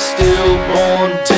still born